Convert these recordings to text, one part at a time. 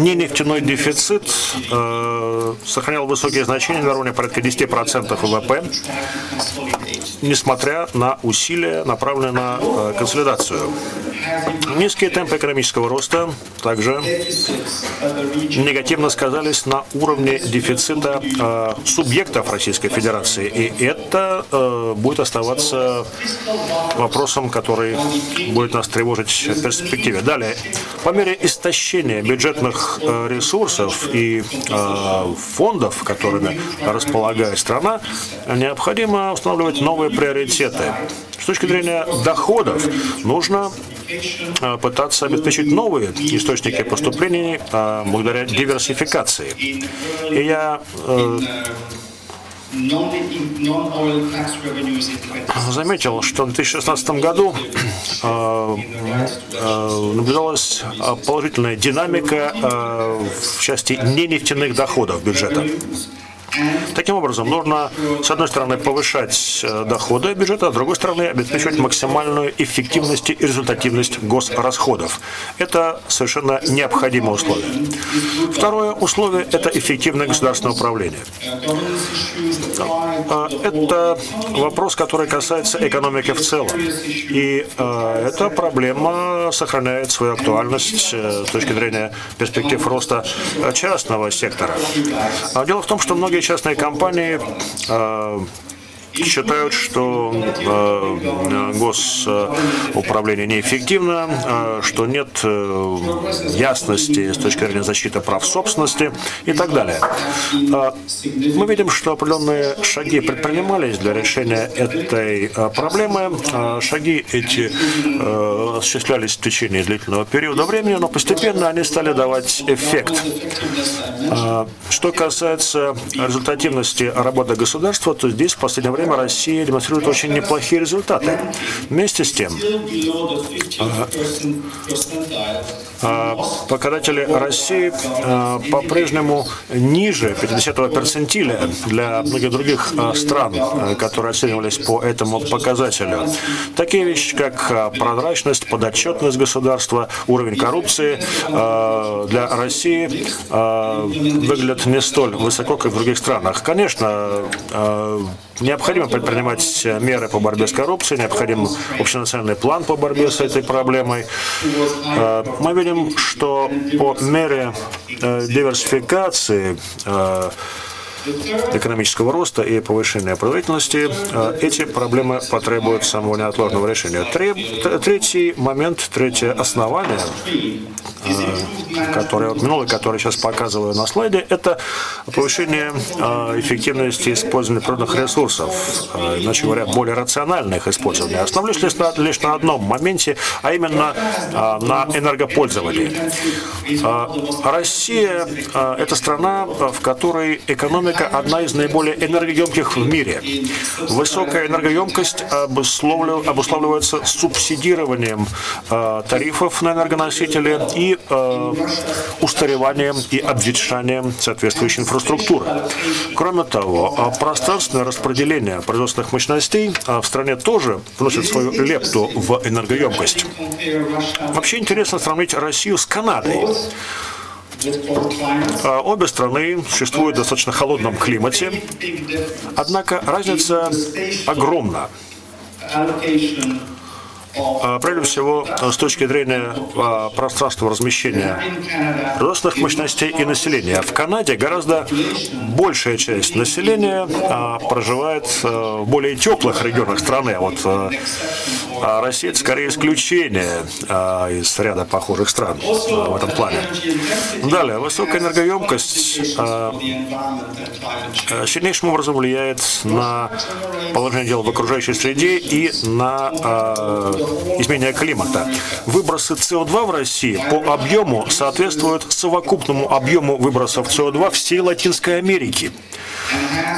ненефтяной дефицит э, сохранял высокие значения на уровне порядка 10% ВВП, несмотря на усилия, направленные на э, консолидацию. Низкие темпы экономического роста также негативно сказались на уровне дефицита э, субъектов Российской Федерации. И это э, будет оставаться вопросом, который будет нас тревожить в перспективе. Далее, по мере истощения бюджетных э, ресурсов и э, фондов, которыми располагает страна, необходимо устанавливать новые приоритеты. С точки зрения доходов нужно пытаться обеспечить новые источники поступлений э, благодаря диверсификации. И я э, заметил, что в 2016 году наблюдалась положительная динамика в части ненефтяных доходов бюджета. Таким образом, нужно, с одной стороны, повышать э, доходы бюджета, а с другой стороны, обеспечивать максимальную эффективность и результативность госрасходов. Это совершенно необходимое условие. Второе условие – это эффективное государственное управление. А, это вопрос, который касается экономики в целом. И э, эта проблема сохраняет свою актуальность э, с точки зрения перспектив роста частного сектора. А дело в том, что многие частные компании э, считают, что э, госуправление неэффективно, э, что нет э, ясности с точки зрения защиты прав собственности и так далее. Мы видим, что определенные шаги предпринимались для решения этой проблемы. Шаги эти осуществлялись в течение длительного периода времени, но постепенно они стали давать эффект. Что касается результативности работы государства, то здесь в последнее время Россия демонстрирует очень неплохие результаты. Вместе с тем, а, показатели России а, по-прежнему ниже 50-го перцентиля для многих других а, стран, которые оценивались по этому показателю. Такие вещи, как прозрачность, подотчетность государства, уровень коррупции для России выглядят не столь высоко, как в других странах. Конечно, необходимо предпринимать меры по борьбе с коррупцией, необходим общенациональный план по борьбе с этой проблемой. Мы видим что по мере э, диверсификации э, экономического роста и повышения производительности, э, эти проблемы потребуют самого неотложного решения. Третий момент, третье основание, э, которое упомянул и которое сейчас показываю на слайде, это повышение э, эффективности использования природных ресурсов, иначе говоря, более рациональных использований. Остановлюсь лишь на, лишь на одном моменте, а именно на энергопользовании. Россия – это страна, в которой экономика экономика одна из наиболее энергоемких в мире. Высокая энергоемкость обуславливается субсидированием э, тарифов на энергоносители и э, устареванием и обветшанием соответствующей инфраструктуры. Кроме того, э, пространственное распределение производственных мощностей в стране тоже вносит свою лепту в энергоемкость. Вообще интересно сравнить Россию с Канадой. А, обе страны существуют в достаточно холодном климате, однако разница огромна. А, прежде всего, с точки зрения а, пространства размещения рослых мощностей и населения. В Канаде гораздо большая часть населения проживает в более теплых регионах страны. Вот Россия – это скорее исключение из ряда похожих стран в этом плане. Далее, высокая энергоемкость сильнейшим образом влияет на положение дел в окружающей среде и на изменения климата. Выбросы СО2 в России по объему соответствуют совокупному объему выбросов СО2 всей Латинской Америки.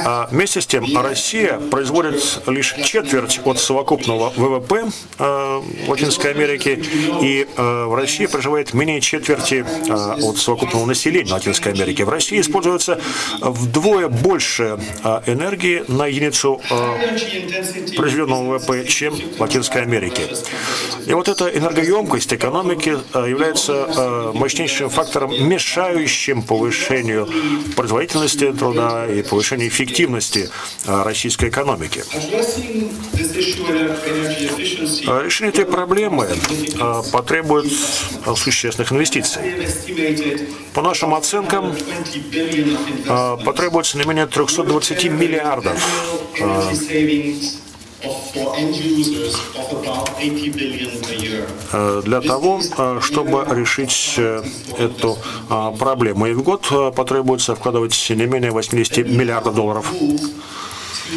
А вместе с тем Россия производит лишь четверть от совокупного ВВП в Латинской Америке, и в России проживает менее четверти от совокупного населения Латинской Америки. В России используется вдвое больше энергии на единицу произведенного ВВП, чем в Латинской Америке. И вот эта энергоемкость экономики является мощнейшим фактором, мешающим повышению производительности труда и повышению эффективности российской экономики. Решение этой проблемы потребует существенных инвестиций. По нашим оценкам, потребуется не менее 320 миллиардов для того, чтобы решить эту проблему. И в год потребуется вкладывать не менее 80 миллиардов долларов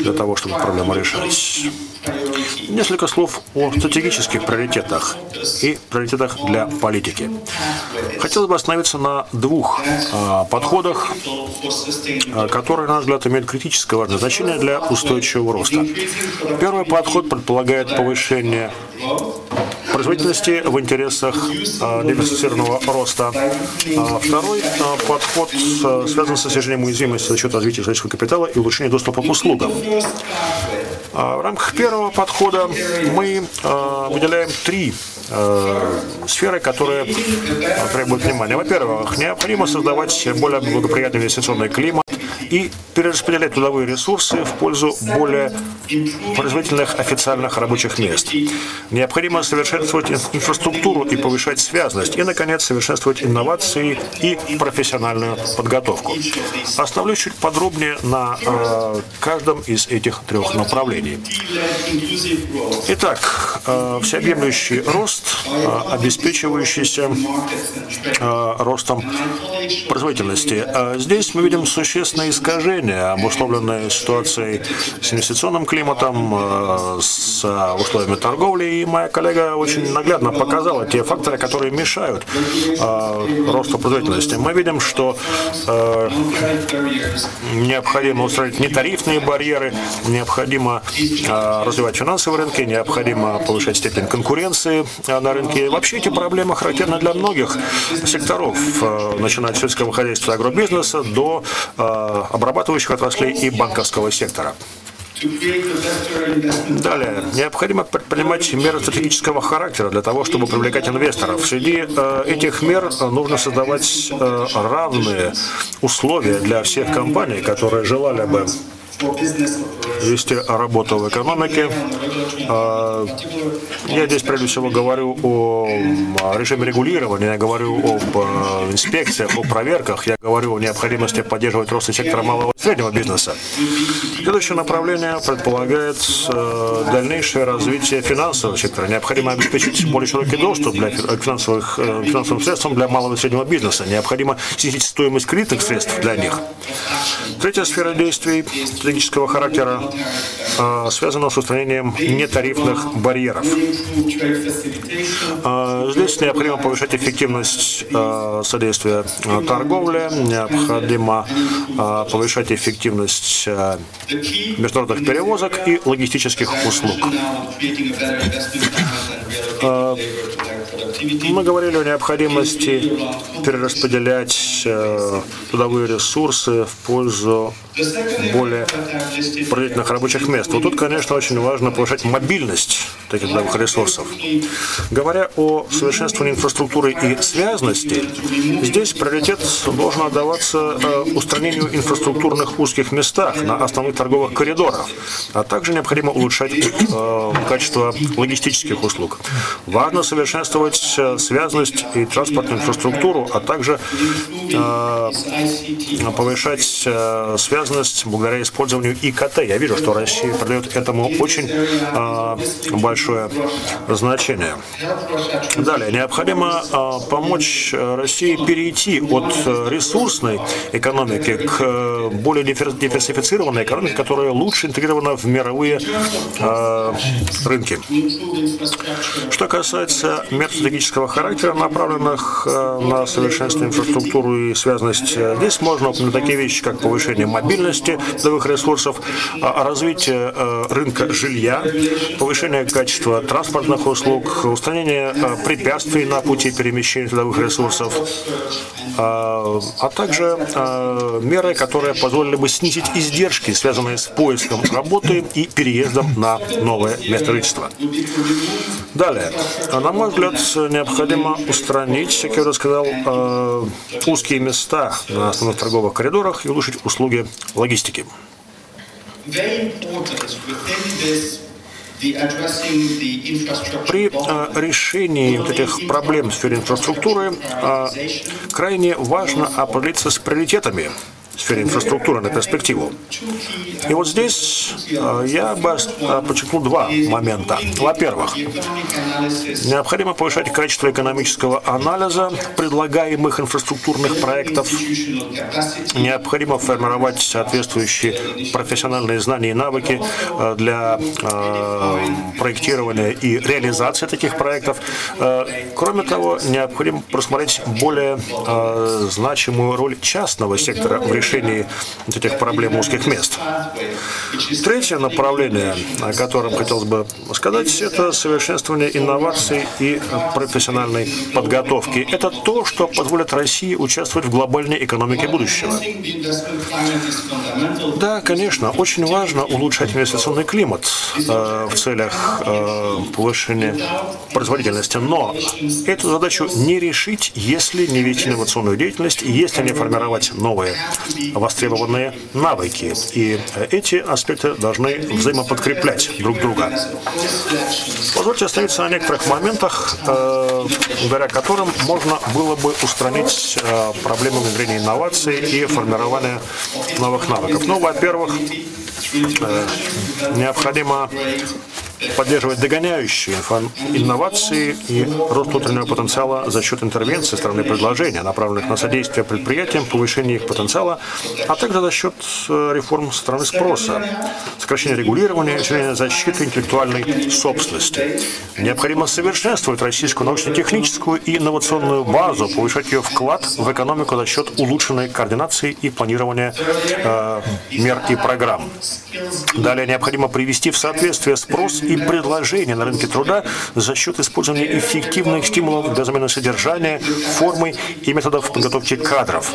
для того, чтобы проблему решать. Несколько слов о стратегических приоритетах и приоритетах для политики. Хотелось бы остановиться на двух а, подходах, а, которые, на наш взгляд, имеют критическое важное значение для устойчивого роста. Первый подход предполагает повышение производительности в интересах э, диверсифицированного роста. А второй э, подход связан со снижением уязвимости за счет развития человеческого капитала и улучшения доступа к услугам. А в рамках первого подхода мы выделяем три сферы, которые требуют внимания. Во-первых, необходимо создавать более благоприятный инвестиционный климат и перераспределять трудовые ресурсы в пользу более производительных официальных рабочих мест. Необходимо совершенствовать инфраструктуру и повышать связность. И, наконец, совершенствовать инновации и профессиональную подготовку. Остановлюсь чуть подробнее на э, каждом из этих трех направлений. Итак, э, всеобъемлющий рост, э, обеспечивающийся э, ростом производительности. Э, здесь мы видим существенные искажения, обусловленные ситуацией с инвестиционным климатом, э, с условиями торговли. И моя коллега очень наглядно показала те факторы, которые мешают э, росту производительности. Мы видим, что э, необходимо устранить нетарифные барьеры, необходимо развивать финансовые рынки, необходимо повышать степень конкуренции на рынке. Вообще эти проблемы характерны для многих секторов, начиная от сельского хозяйства и агробизнеса до обрабатывающих отраслей и банковского сектора. Далее, необходимо предпринимать меры стратегического характера для того, чтобы привлекать инвесторов. Среди э, этих мер нужно создавать э, равные условия для всех компаний, которые желали бы вести работу в экономике. А, я здесь прежде всего говорю о режиме регулирования, я говорю об э, инспекциях, о проверках, я говорю о необходимости поддерживать рост сектора малого и среднего бизнеса. Следующее направление предполагает э, дальнейшее развитие финансового сектора. Необходимо обеспечить более широкий доступ для финансовых, э, финансовым средствам для малого и среднего бизнеса. Необходимо снизить стоимость кредитных средств для них. Третья сфера действий стратегического характера а, связана с устранением нетарифных барьеров. А, здесь необходимо повышать эффективность а, содействия торговли, необходимо повышать эффективность международных перевозок и логистических услуг. Мы говорили о необходимости перераспределять э, трудовые ресурсы в пользу более производительных рабочих мест. Вот тут, конечно, очень важно повышать мобильность таких трудовых ресурсов. Говоря о совершенствовании инфраструктуры и связности, здесь приоритет должен отдаваться э, устранению инфраструктурных узких местах на основных торговых коридорах, а также необходимо улучшать э, качество логистических услуг. Важно совершенствовать э, связность и транспортную инфраструктуру, а также повышать связность связанность благодаря использованию ИКТ. Я вижу, что Россия придает этому очень э, большое значение. Далее, необходимо э, помочь России перейти от ресурсной экономики к более диверсифицированной экономике, которая лучше интегрирована в мировые э, рынки. Что касается мер стратегического характера, направленных э, на совершенствование инфраструктуры и связанность, э, здесь можно упомянуть такие вещи, как повышение мобильности трудовых ресурсов, а, развитие э, рынка жилья, повышение качества транспортных услуг, устранение препятствий на пути перемещения трудовых ресурсов, а также меры, которые позволили бы снизить издержки, связанные с поиском работы и переездом на новое место жительства. Далее. На мой взгляд, необходимо устранить, как я уже сказал, э, узкие места на основных торговых коридорах и улучшить услуги логистики. При э, решении вот этих проблем в сфере инфраструктуры э, крайне важно определиться с приоритетами в сфере инфраструктуры на перспективу. И вот здесь э, я бы э, подчеркнул два момента. Во-первых, необходимо повышать качество экономического анализа предлагаемых инфраструктурных проектов. Необходимо формировать соответствующие профессиональные знания и навыки э, для проектирования и реализации таких проектов. Кроме того, необходимо просмотреть более значимую роль частного сектора в решении решении этих проблем узких мест. Третье направление, о котором хотелось бы сказать, это совершенствование инноваций и профессиональной подготовки. Это то, что позволит России участвовать в глобальной экономике будущего. Да, конечно, очень важно улучшать инвестиционный климат э, в целях э, повышения производительности, но эту задачу не решить, если не вести инновационную деятельность, если не формировать новые востребованные навыки. И эти аспекты должны взаимоподкреплять друг друга. Позвольте остановиться на некоторых моментах, э, благодаря которым можно было бы устранить э, проблемы внедрения инноваций и формирования новых навыков. Ну, во-первых, э, необходимо поддерживать догоняющие инновации и рост внутреннего потенциала за счет интервенции стороны предложения, направленных на содействие предприятиям, повышение их потенциала, а также за счет э, реформ со стороны спроса, сокращения регулирования, усиления защиты интеллектуальной собственности. Необходимо совершенствовать российскую научно-техническую и инновационную базу, повышать ее вклад в экономику за счет улучшенной координации и планирования э, мер и программ. Далее необходимо привести в соответствие спрос и предложения на рынке труда за счет использования эффективных стимулов для замены содержания, формы и методов подготовки кадров.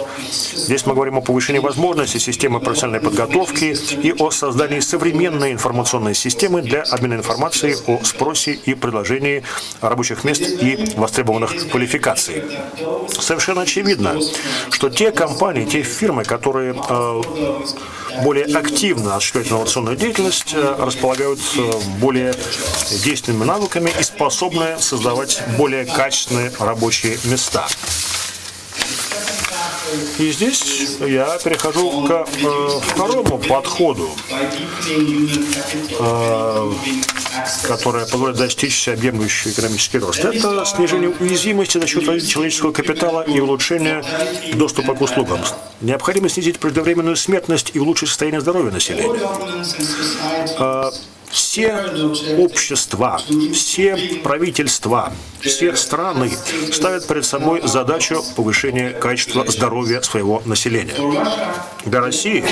Здесь мы говорим о повышении возможностей системы профессиональной подготовки и о создании современной информационной системы для обмена информацией о спросе и предложении рабочих мест и востребованных квалификаций. Совершенно очевидно, что те компании, те фирмы, которые э, более активно осуществляют инновационную деятельность, э, располагают э, более действенными навыками и способны создавать более качественные рабочие места. И здесь я перехожу к э, второму подходу, э, которое позволит достичь всеобъемлющий экономический рост. Это снижение уязвимости за счет человеческого капитала и улучшение доступа к услугам. Необходимо снизить преждевременную смертность и улучшить состояние здоровья населения. Все общества, все правительства, все страны ставят перед собой задачу повышения качества здоровья своего населения. Для России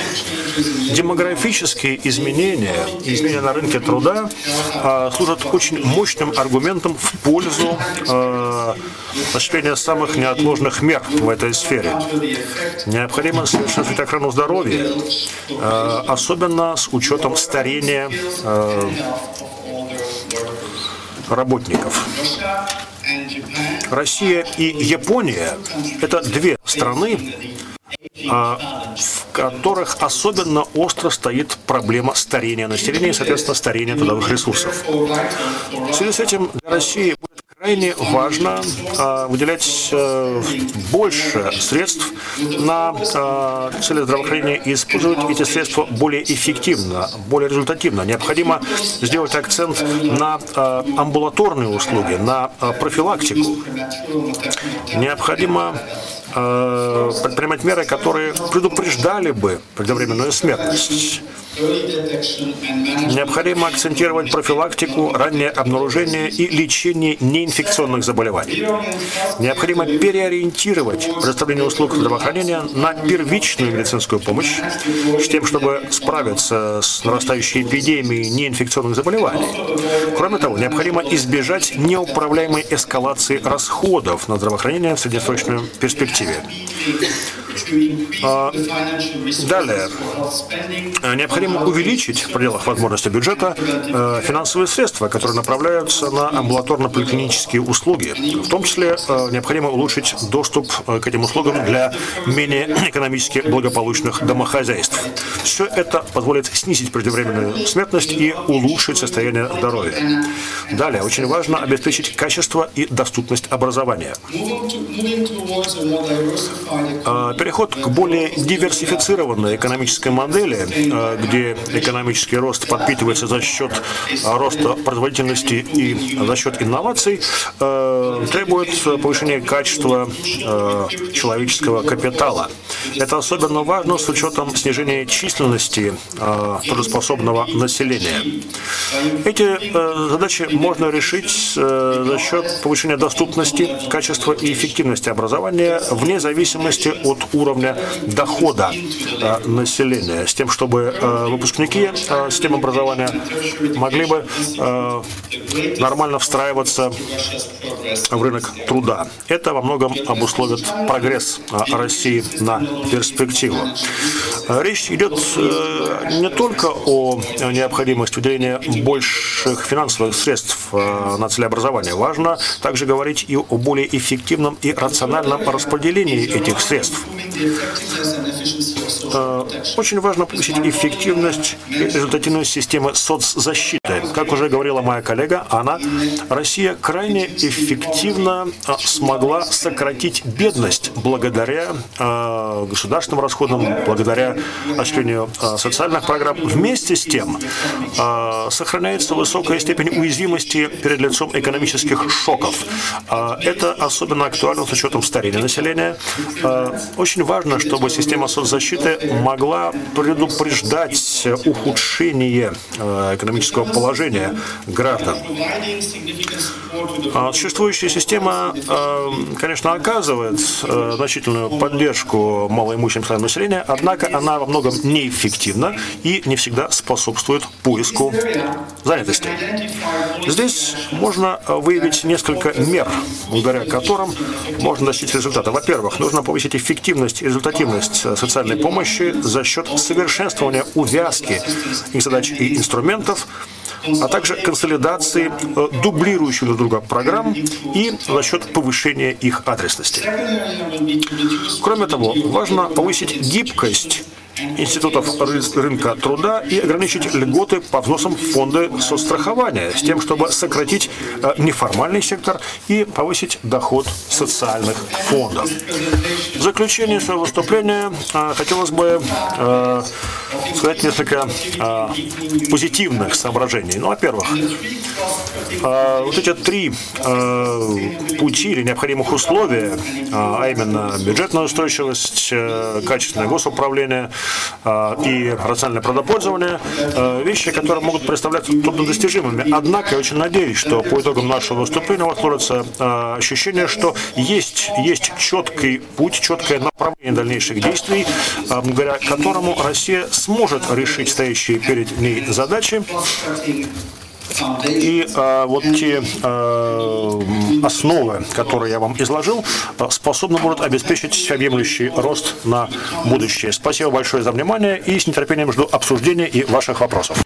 демографические изменения, изменения на рынке труда а, служат очень мощным аргументом в пользу а, осуществления самых неотложных мер в этой сфере. Необходимо совершенствовать охрану здоровья, а, особенно с учетом старения работников. Россия и Япония – это две страны, а, в которых особенно остро стоит проблема старения населения и, соответственно, старения трудовых ресурсов. В связи с этим для России крайне важно э, выделять э, больше средств на э, цели здравоохранения и использовать эти средства более эффективно, более результативно. Необходимо сделать акцент на э, амбулаторные услуги, на э, профилактику. Необходимо предпринимать меры, которые предупреждали бы преждевременную смертность. Необходимо акцентировать профилактику, раннее обнаружение и лечение неинфекционных заболеваний. Необходимо переориентировать предоставление услуг здравоохранения на первичную медицинскую помощь, с тем, чтобы справиться с нарастающей эпидемией неинфекционных заболеваний. Кроме того, необходимо избежать неуправляемой эскалации расходов на здравоохранение в среднесрочной перспективе. А, далее, необходимо увеличить в пределах возможностей бюджета э, финансовые средства, которые направляются на амбулаторно-поликлинические услуги. В том числе э, необходимо улучшить доступ э, к этим услугам для менее экономически благополучных домохозяйств. Все это позволит снизить преждевременную смертность и улучшить состояние здоровья. Далее, очень важно обеспечить качество и доступность образования. Переход к более диверсифицированной экономической модели, э, где экономический рост подпитывается за счет роста производительности и за счет инноваций, э, требует повышения качества э, человеческого капитала. Это особенно важно с учетом снижения численности трудоспособного населения. Эти задачи можно решить за счет повышения доступности, качества и эффективности образования вне зависимости от уровня дохода э, населения, с тем, чтобы э, выпускники э, системы образования могли бы нормально встраиваться в рынок труда. Это во многом обусловит прогресс России на перспективу. Речь идет не только о необходимости выделения больших финансовых средств на целеобразование. Важно также говорить и о более эффективном и рациональном распределении этих средств. Э, очень важно повысить эффективность и результативность системы соцзащиты. Как уже говорила моя коллега Анна, Россия крайне эффективно э, смогла сократить бедность благодаря э, государственным расходам, благодаря осуществлению социальных программ. Вместе с тем сохраняется высокая степень уязвимости перед лицом экономических шоков. Это особенно актуально с учетом старения населения. Очень важно, чтобы система соцзащиты могла предупреждать ухудшение э, экономического положения граждан. А существующая система, э, конечно, оказывает э, значительную поддержку малоимущим слоям населения, однако она во многом неэффективна и не всегда способствует поиску занятости. Здесь можно выявить несколько мер, благодаря которым можно достичь результата. Во-первых, нужно повысить эффективность и результативность социальной помощи за счет совершенствования увязки их задач и инструментов, а также консолидации э, дублирующих друг друга программ и за счет повышения их адресности. Кроме того, важно повысить гибкость институтов рынка труда и ограничить льготы по взносам в фонды соцстрахования с тем, чтобы сократить э, неформальный сектор и повысить доход социальных фондов. В заключение своего выступления э, хотелось бы э, сказать несколько позитивных соображений. Ну, во-первых, вот эти три пути или необходимых условия, а именно бюджетная устойчивость, качественное госуправление – и рациональное продопользование, а, вещи, которые могут представляться труднодостижимыми. Однако я очень надеюсь, что по итогам нашего выступления у вас сложится а, ощущение, что есть, есть четкий путь, четкое направление дальнейших действий, благодаря которому Россия сможет решить стоящие перед ней задачи и э, вот те э, основы, которые я вам изложил, способны будут обеспечить всеобъемлющий рост на будущее. Спасибо большое за внимание и с нетерпением жду обсуждения и ваших вопросов.